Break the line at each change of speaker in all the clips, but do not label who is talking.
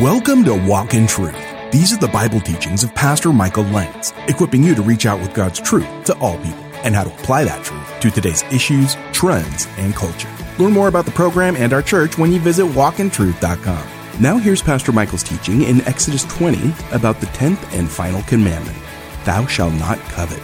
Welcome to Walk in Truth. These are the Bible teachings of Pastor Michael Lance, equipping you to reach out with God's truth to all people and how to apply that truth to today's issues, trends, and culture. Learn more about the program and our church when you visit walkintruth.com. Now here's Pastor Michael's teaching in Exodus 20 about the 10th and final commandment Thou shalt not covet.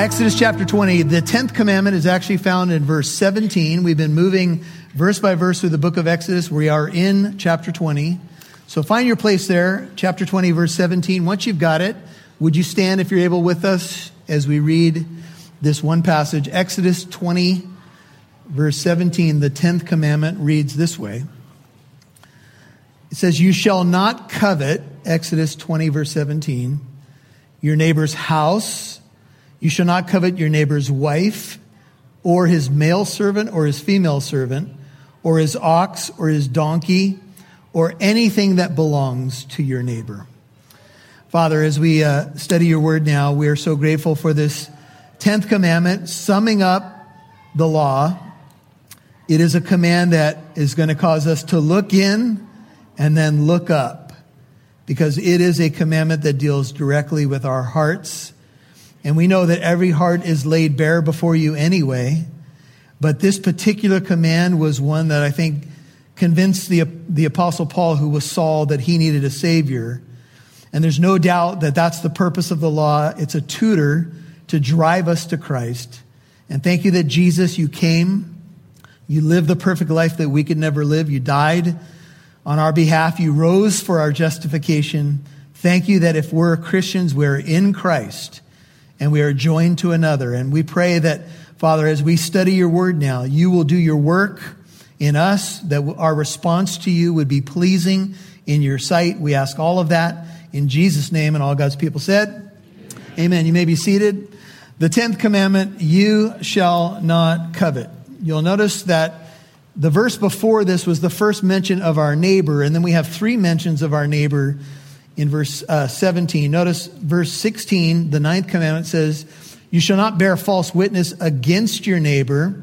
Exodus chapter 20, the 10th commandment is actually found in verse 17. We've been moving verse by verse through the book of Exodus. We are in chapter 20. So find your place there, chapter 20, verse 17. Once you've got it, would you stand if you're able with us as we read this one passage? Exodus 20, verse 17, the 10th commandment reads this way. It says, You shall not covet, Exodus 20, verse 17, your neighbor's house you shall not covet your neighbor's wife, or his male servant, or his female servant, or his ox, or his donkey, or anything that belongs to your neighbor. Father, as we uh, study your word now, we are so grateful for this 10th commandment, summing up the law. It is a command that is going to cause us to look in and then look up because it is a commandment that deals directly with our hearts and we know that every heart is laid bare before you anyway. But this particular command was one that I think convinced the, the apostle Paul, who was Saul, that he needed a savior. And there's no doubt that that's the purpose of the law. It's a tutor to drive us to Christ. And thank you that Jesus, you came. You lived the perfect life that we could never live. You died on our behalf. You rose for our justification. Thank you that if we're Christians, we're in Christ and we are joined to another. And we pray that, Father, as we study your word now, you will do your work in us, that our response to you would be pleasing in your sight. We ask all of that in Jesus' name. And all God's people said, Amen. Amen. You may be seated. The 10th commandment, you shall not covet. You'll notice that the verse before this was the first mention of our neighbor, and then we have three mentions of our neighbor in verse uh, 17. Notice verse 16, the ninth commandment says, You shall not bear false witness against your neighbor.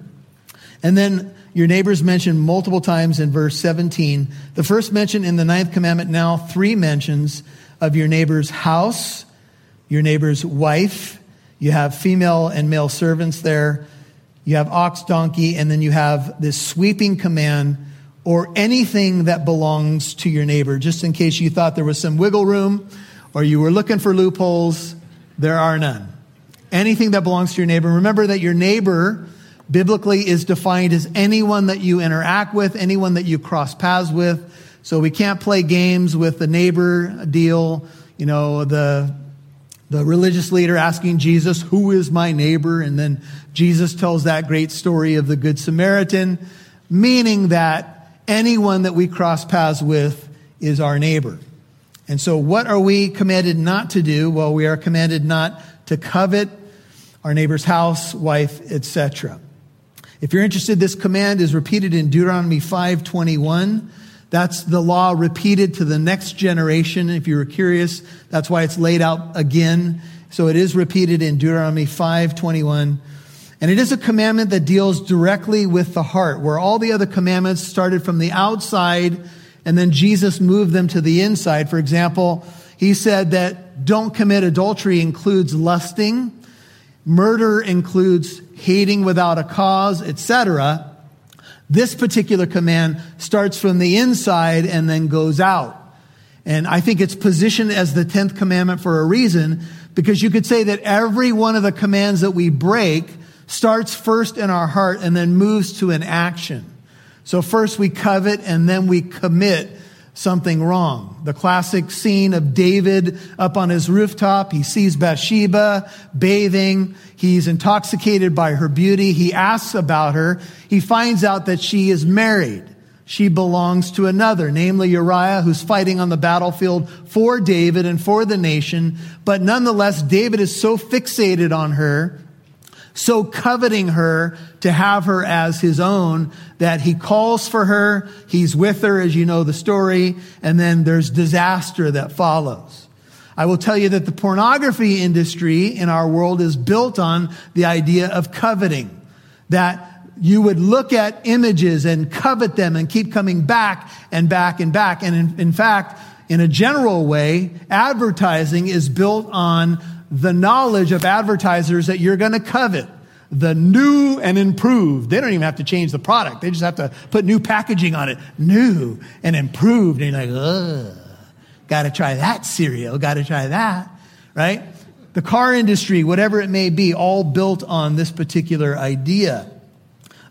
And then your neighbors mentioned multiple times in verse 17. The first mention in the ninth commandment, now three mentions of your neighbor's house, your neighbor's wife. You have female and male servants there. You have ox, donkey, and then you have this sweeping command or anything that belongs to your neighbor, just in case you thought there was some wiggle room or you were looking for loopholes, there are none. Anything that belongs to your neighbor. Remember that your neighbor biblically is defined as anyone that you interact with, anyone that you cross paths with. So we can't play games with the neighbor deal, you know, the the religious leader asking Jesus, Who is my neighbor? And then Jesus tells that great story of the Good Samaritan, meaning that anyone that we cross paths with is our neighbor. And so, what are we commanded not to do? Well, we are commanded not to covet our neighbor's house, wife, etc. If you're interested, this command is repeated in Deuteronomy 5:21. That's the law repeated to the next generation. If you were curious, that's why it's laid out again. So it is repeated in Deuteronomy 5:21. And it is a commandment that deals directly with the heart, where all the other commandments started from the outside and then Jesus moved them to the inside. For example, he said that don't commit adultery includes lusting, murder includes hating without a cause, etc. This particular command starts from the inside and then goes out. And I think it's positioned as the 10th commandment for a reason because you could say that every one of the commands that we break starts first in our heart and then moves to an action. So first we covet and then we commit something wrong. The classic scene of David up on his rooftop. He sees Bathsheba bathing. He's intoxicated by her beauty. He asks about her. He finds out that she is married. She belongs to another, namely Uriah, who's fighting on the battlefield for David and for the nation. But nonetheless, David is so fixated on her so coveting her to have her as his own that he calls for her. He's with her, as you know the story, and then there's disaster that follows. I will tell you that the pornography industry in our world is built on the idea of coveting. That you would look at images and covet them and keep coming back and back and back. And in, in fact, in a general way, advertising is built on the knowledge of advertisers that you're going to covet. The new and improved. They don't even have to change the product. They just have to put new packaging on it. New and improved. And you're like, ugh, gotta try that cereal. Gotta try that. Right? The car industry, whatever it may be, all built on this particular idea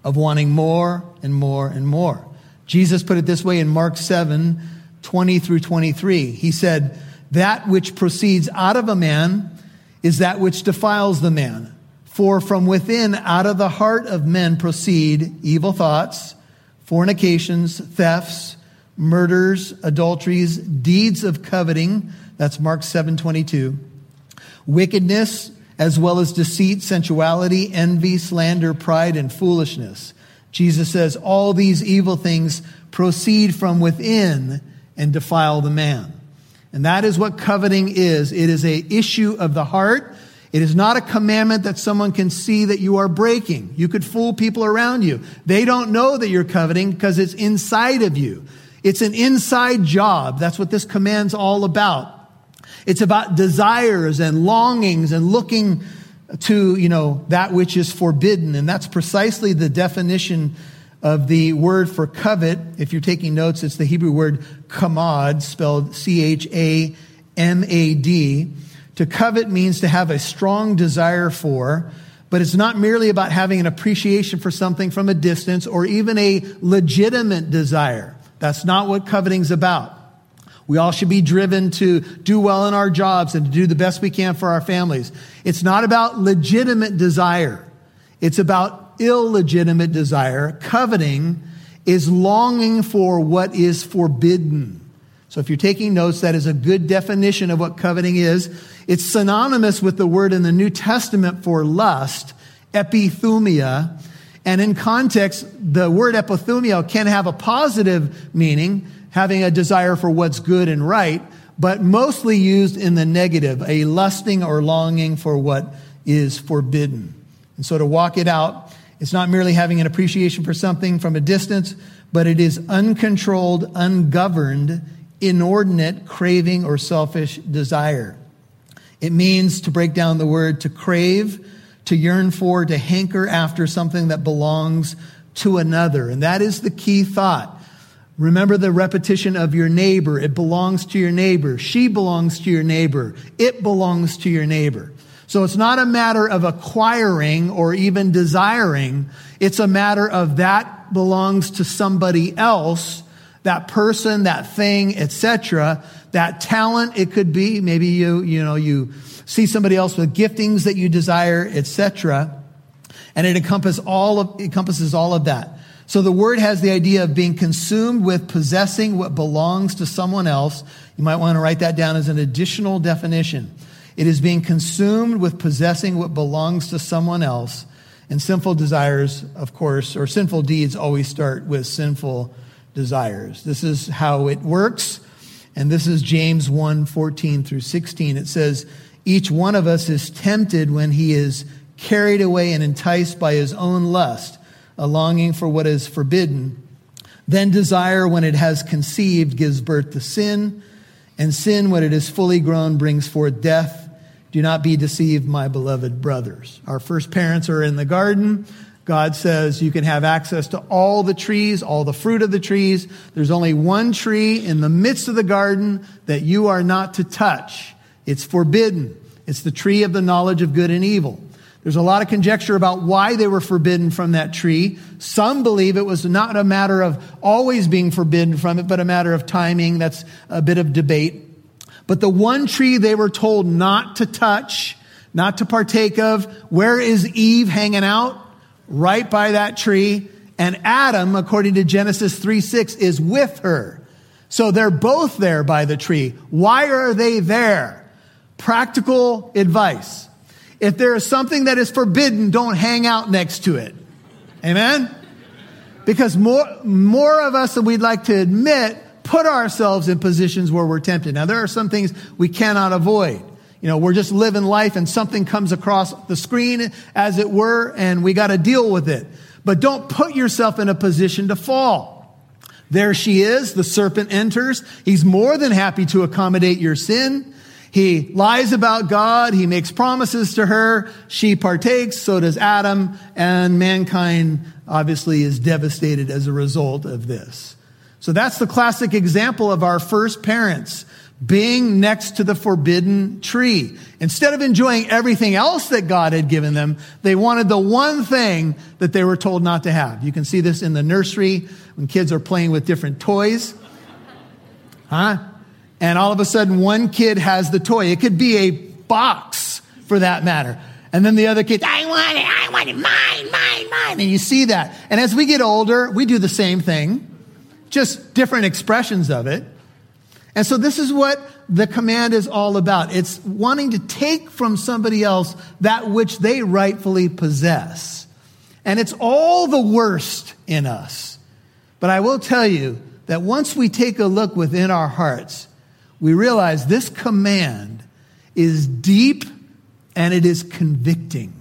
of wanting more and more and more. Jesus put it this way in Mark 7 20 through 23. He said, That which proceeds out of a man is that which defiles the man. For from within, out of the heart of men proceed evil thoughts, fornications, thefts, murders, adulteries, deeds of coveting. That's Mark 7 22. Wickedness, as well as deceit, sensuality, envy, slander, pride, and foolishness. Jesus says all these evil things proceed from within and defile the man. And that is what coveting is. It is a issue of the heart. It is not a commandment that someone can see that you are breaking. You could fool people around you. They don't know that you're coveting because it's inside of you. It's an inside job. That's what this command's all about. It's about desires and longings and looking to, you know, that which is forbidden. And that's precisely the definition of the word for covet. If you're taking notes, it's the Hebrew word chamad, spelled C H A M A D. To covet means to have a strong desire for, but it's not merely about having an appreciation for something from a distance or even a legitimate desire. That's not what coveting's about. We all should be driven to do well in our jobs and to do the best we can for our families. It's not about legitimate desire. It's about illegitimate desire. Coveting is longing for what is forbidden. So if you're taking notes, that is a good definition of what coveting is. It's synonymous with the word in the New Testament for lust, epithumia. And in context, the word epithumia can have a positive meaning, having a desire for what's good and right, but mostly used in the negative, a lusting or longing for what is forbidden. And so to walk it out, it's not merely having an appreciation for something from a distance, but it is uncontrolled, ungoverned, inordinate craving or selfish desire. It means to break down the word to crave, to yearn for, to hanker after something that belongs to another. And that is the key thought. Remember the repetition of your neighbor. It belongs to your neighbor. She belongs to your neighbor. It belongs to your neighbor. So it's not a matter of acquiring or even desiring. It's a matter of that belongs to somebody else, that person, that thing, etc. That talent, it could be, maybe you, you know, you see somebody else with giftings that you desire, etc. And it encompasses all of, encompasses all of that. So the word has the idea of being consumed with possessing what belongs to someone else. You might want to write that down as an additional definition. It is being consumed with possessing what belongs to someone else. And sinful desires, of course, or sinful deeds always start with sinful desires. This is how it works. And this is James 1 14 through 16. It says, Each one of us is tempted when he is carried away and enticed by his own lust, a longing for what is forbidden. Then desire, when it has conceived, gives birth to sin. And sin, when it is fully grown, brings forth death. Do not be deceived, my beloved brothers. Our first parents are in the garden. God says you can have access to all the trees, all the fruit of the trees. There's only one tree in the midst of the garden that you are not to touch. It's forbidden. It's the tree of the knowledge of good and evil. There's a lot of conjecture about why they were forbidden from that tree. Some believe it was not a matter of always being forbidden from it, but a matter of timing. That's a bit of debate. But the one tree they were told not to touch, not to partake of, where is Eve hanging out? Right by that tree. And Adam, according to Genesis 3 6, is with her. So they're both there by the tree. Why are they there? Practical advice. If there is something that is forbidden, don't hang out next to it. Amen? Because more, more of us than we'd like to admit put ourselves in positions where we're tempted. Now, there are some things we cannot avoid. You know, we're just living life and something comes across the screen, as it were, and we got to deal with it. but don't put yourself in a position to fall. There she is. The serpent enters. He's more than happy to accommodate your sin. He lies about God. He makes promises to her. She partakes. So does Adam. And mankind obviously is devastated as a result of this. So that's the classic example of our first parents being next to the forbidden tree. Instead of enjoying everything else that God had given them, they wanted the one thing that they were told not to have. You can see this in the nursery when kids are playing with different toys. Huh? And all of a sudden, one kid has the toy. It could be a box for that matter. And then the other kid, I want it, I want it, mine, mine, mine. And you see that. And as we get older, we do the same thing, just different expressions of it. And so this is what the command is all about. It's wanting to take from somebody else that which they rightfully possess. And it's all the worst in us. But I will tell you that once we take a look within our hearts, we realize this command is deep and it is convicting,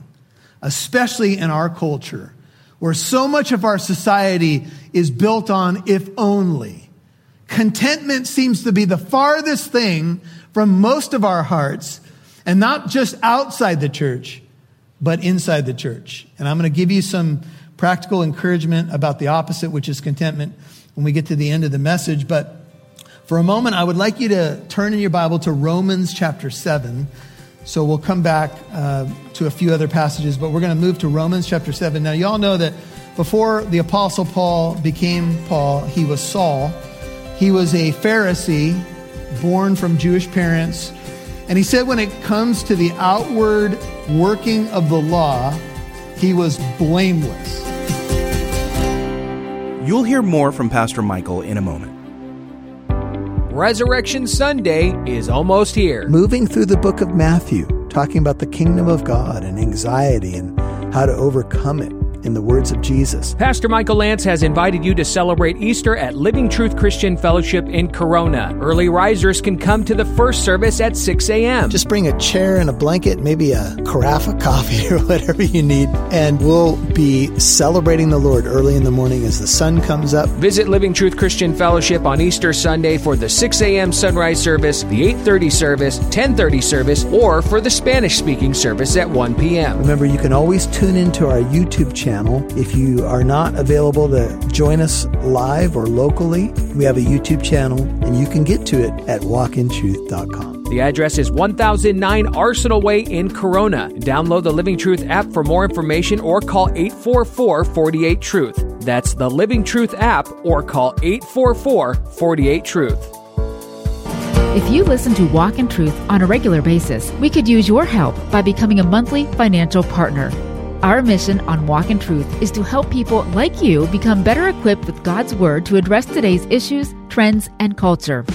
especially in our culture, where so much of our society is built on if only. Contentment seems to be the farthest thing from most of our hearts, and not just outside the church, but inside the church. And I'm going to give you some practical encouragement about the opposite, which is contentment, when we get to the end of the message. But for a moment, I would like you to turn in your Bible to Romans chapter 7. So we'll come back uh, to a few other passages, but we're going to move to Romans chapter 7. Now, you all know that before the Apostle Paul became Paul, he was Saul. He was a Pharisee born from Jewish parents. And he said when it comes to the outward working of the law, he was blameless.
You'll hear more from Pastor Michael in a moment.
Resurrection Sunday is almost here.
Moving through the book of Matthew, talking about the kingdom of God and anxiety and how to overcome it in the words of Jesus.
Pastor Michael Lance has invited you to celebrate Easter at Living Truth Christian Fellowship in Corona. Early risers can come to the first service at 6 a.m.
Just bring a chair and a blanket, maybe a carafe of coffee or whatever you need, and we'll be celebrating the Lord early in the morning as the sun comes up.
Visit Living Truth Christian Fellowship on Easter Sunday for the 6 a.m. sunrise service, the 8:30 service, 10:30 service, or for the Spanish-speaking service at 1 p.m.
Remember, you can always tune into our YouTube channel channel. If you are not available to join us live or locally, we have a YouTube channel and you can get to it at walkintruth.com.
The address is 1009 Arsenal Way in Corona. Download the Living Truth app for more information or call 844 48 Truth. That's the Living Truth app or call 844 48 Truth.
If you listen to Walk in Truth on a regular basis, we could use your help by becoming a monthly financial partner. Our mission on Walk in Truth is to help people like you become better equipped with God's Word to address today's issues, trends, and culture.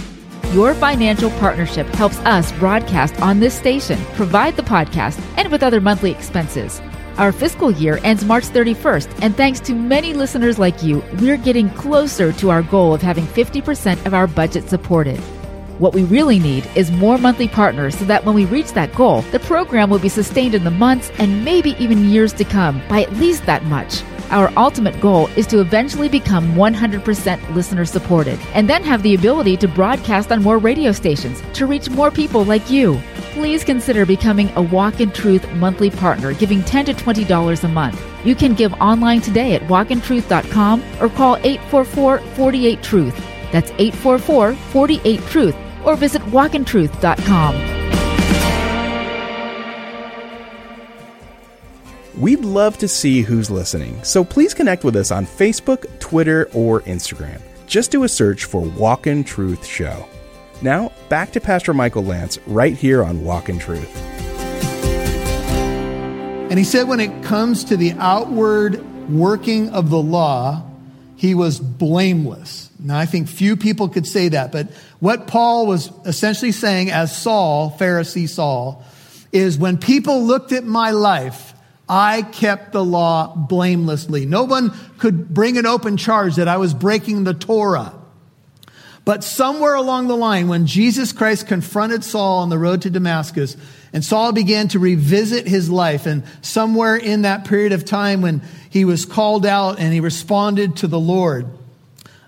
Your financial partnership helps us broadcast on this station, provide the podcast, and with other monthly expenses. Our fiscal year ends March 31st, and thanks to many listeners like you, we're getting closer to our goal of having 50% of our budget supported. What we really need is more monthly partners so that when we reach that goal, the program will be sustained in the months and maybe even years to come by at least that much. Our ultimate goal is to eventually become 100% listener supported and then have the ability to broadcast on more radio stations to reach more people like you. Please consider becoming a Walk in Truth monthly partner, giving 10 to $20 a month. You can give online today at walkintruth.com or call 844 48 Truth. That's 844 48 Truth or visit walkintruth.com.
We'd love to see who's listening, so please connect with us on Facebook, Twitter, or Instagram. Just do a search for Walk in Truth Show. Now, back to Pastor Michael Lance right here on Walk in Truth.
And he said, when it comes to the outward working of the law, he was blameless. Now, I think few people could say that, but what Paul was essentially saying as Saul, Pharisee Saul, is when people looked at my life, I kept the law blamelessly. No one could bring an open charge that I was breaking the Torah. But somewhere along the line, when Jesus Christ confronted Saul on the road to Damascus And Saul began to revisit his life. And somewhere in that period of time when he was called out and he responded to the Lord,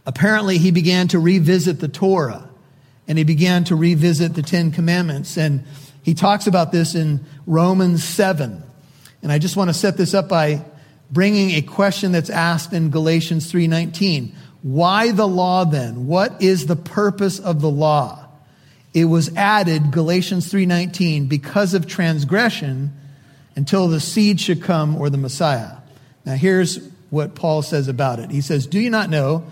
apparently he began to revisit the Torah and he began to revisit the Ten Commandments. And he talks about this in Romans 7. And I just want to set this up by bringing a question that's asked in Galatians 3:19. Why the law then? What is the purpose of the law? It was added Galatians 3:19 because of transgression until the seed should come or the Messiah. Now here's what Paul says about it. He says, "Do you not know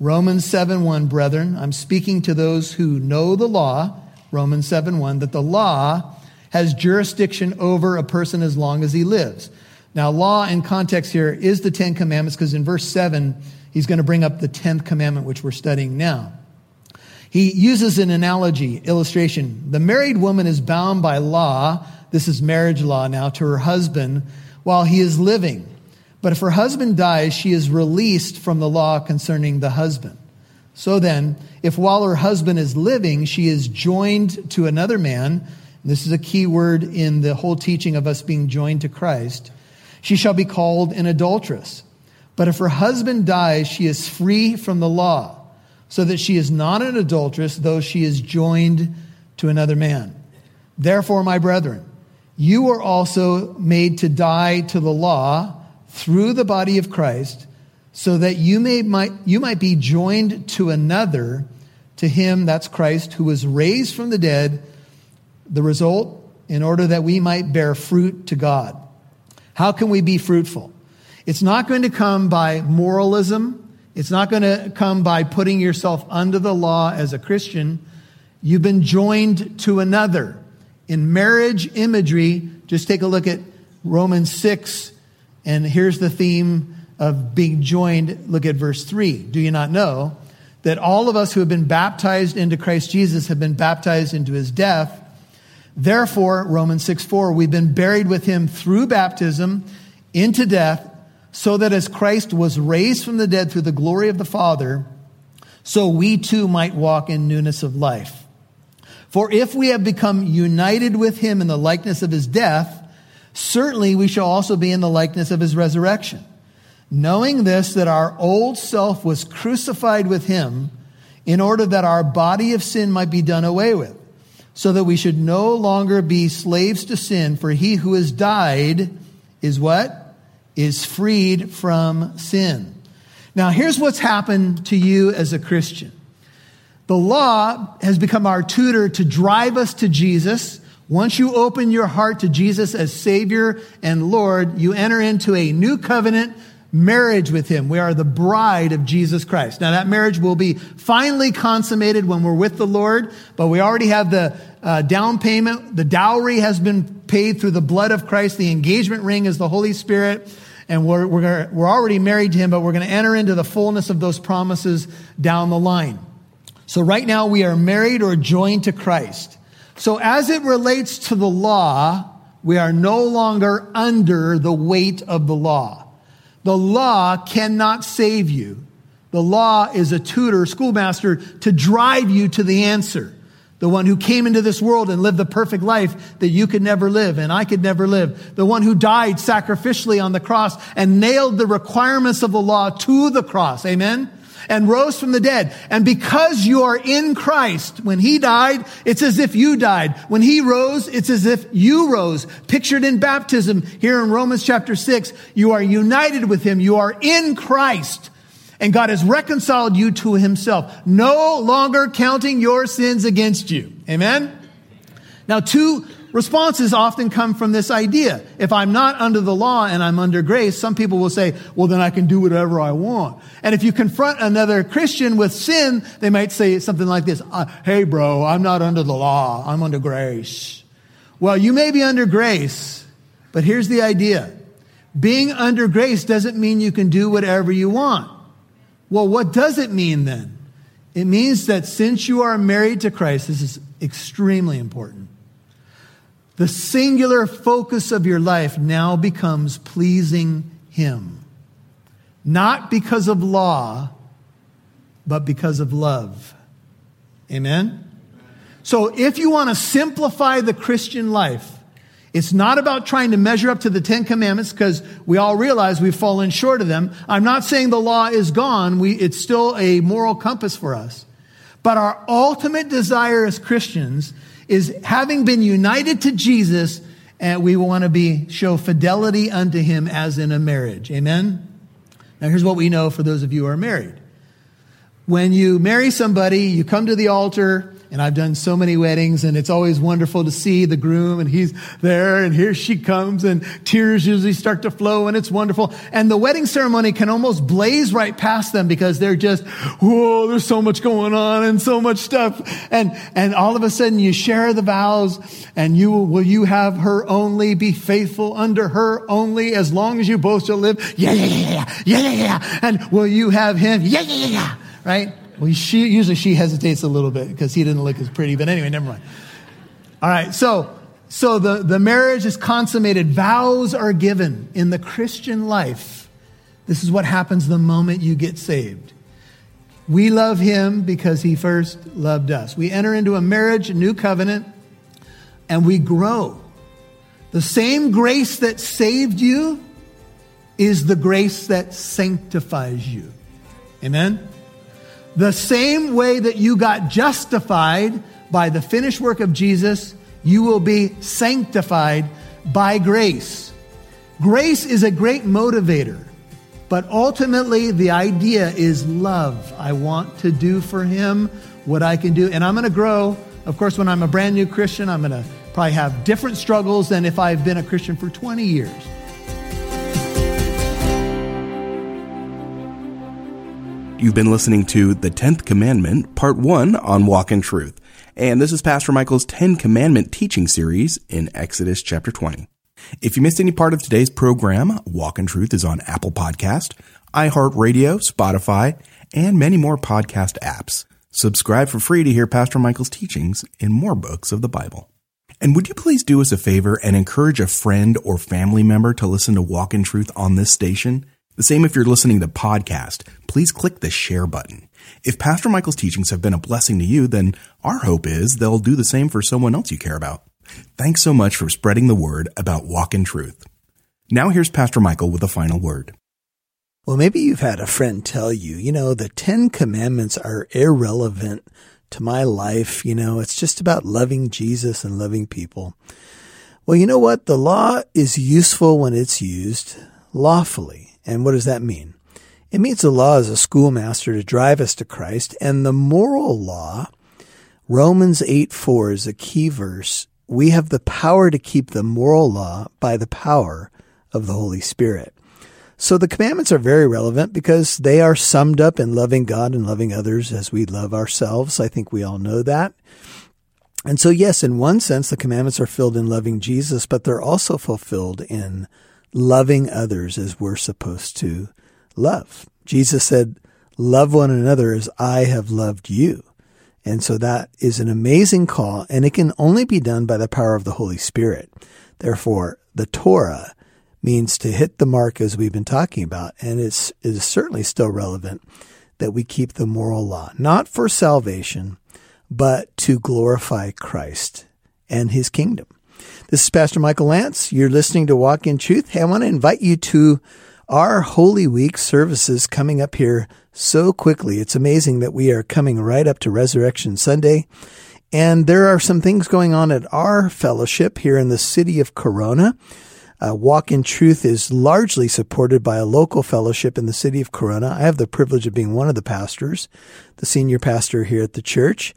Romans 7:1 brethren, I'm speaking to those who know the law, Romans 7:1 that the law has jurisdiction over a person as long as he lives." Now, law in context here is the 10 commandments because in verse 7 he's going to bring up the 10th commandment which we're studying now. He uses an analogy, illustration. The married woman is bound by law, this is marriage law now, to her husband while he is living. But if her husband dies, she is released from the law concerning the husband. So then, if while her husband is living, she is joined to another man, this is a key word in the whole teaching of us being joined to Christ, she shall be called an adulteress. But if her husband dies, she is free from the law so that she is not an adulteress, though she is joined to another man. Therefore, my brethren, you are also made to die to the law through the body of Christ, so that you, may, might, you might be joined to another, to him, that's Christ, who was raised from the dead, the result, in order that we might bear fruit to God. How can we be fruitful? It's not going to come by moralism it's not going to come by putting yourself under the law as a Christian. You've been joined to another. In marriage imagery, just take a look at Romans 6, and here's the theme of being joined. Look at verse 3. Do you not know that all of us who have been baptized into Christ Jesus have been baptized into his death? Therefore, Romans 6 4, we've been buried with him through baptism into death so that as Christ was raised from the dead through the glory of the Father, so we too might walk in newness of life. For if we have become united with him in the likeness of his death, certainly we shall also be in the likeness of his resurrection. Knowing this, that our old self was crucified with him in order that our body of sin might be done away with, so that we should no longer be slaves to sin, for he who has died is what? is freed from sin. Now, here's what's happened to you as a Christian. The law has become our tutor to drive us to Jesus. Once you open your heart to Jesus as Savior and Lord, you enter into a new covenant marriage with Him. We are the bride of Jesus Christ. Now, that marriage will be finally consummated when we're with the Lord, but we already have the uh, down payment. The dowry has been paid through the blood of Christ. The engagement ring is the Holy Spirit and we're, we're, gonna, we're already married to him, but we're going to enter into the fullness of those promises down the line. So right now we are married or joined to Christ. So as it relates to the law, we are no longer under the weight of the law. The law cannot save you. The law is a tutor, schoolmaster to drive you to the answer the one who came into this world and lived the perfect life that you could never live and I could never live, the one who died sacrificially on the cross and nailed the requirements of the law to the cross. Amen. And rose from the dead. And because you are in Christ, when he died, it's as if you died. When he rose, it's as if you rose. Pictured in baptism here in Romans chapter 6, you are united with him. You are in Christ and God has reconciled you to himself, no longer counting your sins against you. Amen? Now, two responses often come from this idea. If I'm not under the law and I'm under grace, some people will say, well, then I can do whatever I want. And if you confront another Christian with sin, they might say something like this, uh, hey, bro, I'm not under the law. I'm under grace. Well, you may be under grace, but here's the idea. Being under grace doesn't mean you can do whatever you want. Well, what does it mean then? It means that since you are married to Christ, this is extremely important. The singular focus of your life now becomes pleasing Him. Not because of law, but because of love. Amen? So if you want to simplify the Christian life,
It's not about trying to measure up to the Ten Commandments because we all realize we've fallen short of them. I'm not saying the law is gone. We, it's still a moral compass for us. But our ultimate desire as Christians is having been united to Jesus, and we want to be, show fidelity unto him as in a marriage. Amen? Now here's what we know for those of you who are married. When you marry somebody, you come to the altar, and I've done so many weddings and it's always wonderful to see the groom and he's there and here she comes and tears usually start to flow and it's wonderful. And the wedding ceremony can almost blaze right past them because they're just, whoa, there's so much going on and so much stuff. And, and all of a sudden you share the vows and you will, will you have her only be faithful under her only as long as you both shall live? Yeah, yeah, yeah, yeah, yeah, yeah. And will you have him? Yeah, yeah, yeah, yeah. Right? Well, she, usually she hesitates a little bit because he didn't look as pretty. But anyway, never mind. All right. So, so the, the marriage is consummated. Vows are given in the Christian life. This is what happens the moment you get saved. We love him because he first loved us. We enter into a marriage, a new covenant, and we grow. The same grace that saved you is the grace that sanctifies you. Amen? The same way that you got justified by the finished work of Jesus, you will be sanctified by grace. Grace is a great motivator, but ultimately the idea is love. I want to do for Him what I can do, and I'm going to grow. Of course, when I'm a brand new Christian, I'm going to probably have different struggles than if I've been a Christian for 20 years.
You've been listening to The Tenth Commandment, Part 1 on Walk in Truth. And this is Pastor Michael's Ten Commandment teaching series in Exodus chapter 20. If you missed any part of today's program, Walk in Truth is on Apple Podcast, iHeartRadio, Spotify, and many more podcast apps. Subscribe for free to hear Pastor Michael's teachings in more books of the Bible. And would you please do us a favor and encourage a friend or family member to listen to Walk in Truth on this station? The same if you're listening to podcast, please click the share button. If Pastor Michael's teachings have been a blessing to you, then our hope is they'll do the same for someone else you care about. Thanks so much for spreading the word about walk in truth. Now here's Pastor Michael with a final word.
Well, maybe you've had a friend tell you, you know, the Ten Commandments are irrelevant to my life. You know, it's just about loving Jesus and loving people. Well, you know what? The law is useful when it's used lawfully. And what does that mean? It means the law is a schoolmaster to drive us to Christ, and the moral law, Romans 8 4 is a key verse. We have the power to keep the moral law by the power of the Holy Spirit. So the commandments are very relevant because they are summed up in loving God and loving others as we love ourselves. I think we all know that. And so, yes, in one sense, the commandments are filled in loving Jesus, but they're also fulfilled in loving others as we're supposed to love. Jesus said, love one another as I have loved you. And so that is an amazing call and it can only be done by the power of the Holy Spirit. Therefore, the Torah means to hit the mark as we've been talking about. And it's, it is certainly still relevant that we keep the moral law, not for salvation, but to glorify Christ and his kingdom. This is Pastor Michael Lance. You're listening to Walk in Truth. Hey, I want to invite you to our Holy Week services coming up here so quickly. It's amazing that we are coming right up to Resurrection Sunday. And there are some things going on at our fellowship here in the city of Corona. Uh, Walk in Truth is largely supported by a local fellowship in the city of Corona. I have the privilege of being one of the pastors, the senior pastor here at the church.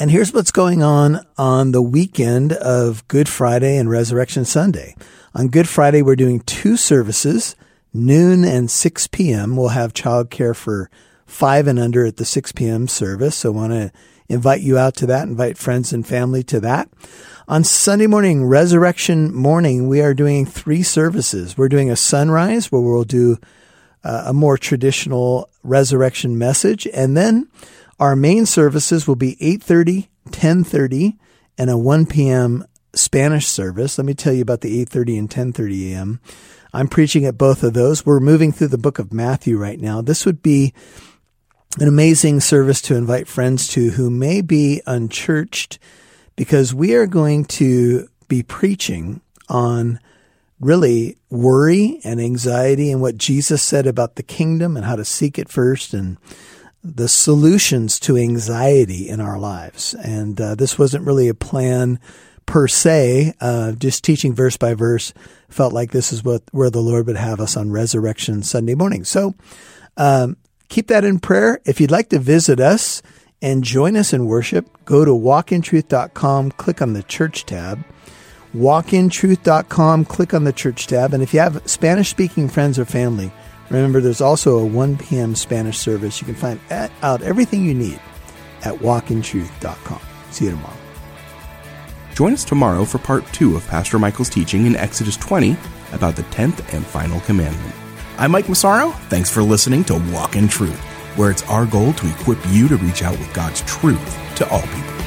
And here's what's going on on the weekend of Good Friday and Resurrection Sunday. On Good Friday, we're doing two services, noon and 6 p.m. We'll have childcare for five and under at the 6 p.m. service. So I want to invite you out to that, invite friends and family to that. On Sunday morning, Resurrection morning, we are doing three services. We're doing a sunrise where we'll do uh, a more traditional resurrection message. And then our main services will be 8:30, 10:30, and a 1 p.m. Spanish service. Let me tell you about the 8:30 and 10:30 a.m. I'm preaching at both of those. We're moving through the book of Matthew right now. This would be an amazing service to invite friends to who may be unchurched because we are going to be preaching on really worry and anxiety and what Jesus said about the kingdom and how to seek it first and the solutions to anxiety in our lives. And uh, this wasn't really a plan per se, uh, just teaching verse by verse. Felt like this is what where the Lord would have us on Resurrection Sunday morning. So um, keep that in prayer. If you'd like to visit us and join us in worship, go to walkintruth.com, click on the church tab walkintruth.com, click on the church tab. And if you have Spanish speaking friends or family, remember there's also a 1 p.m. Spanish service. You can find out everything you need at walkintruth.com. See you tomorrow.
Join us tomorrow for part two of Pastor Michael's teaching in Exodus 20 about the 10th and final commandment. I'm Mike Massaro. Thanks for listening to Walk in Truth, where it's our goal to equip you to reach out with God's truth to all people.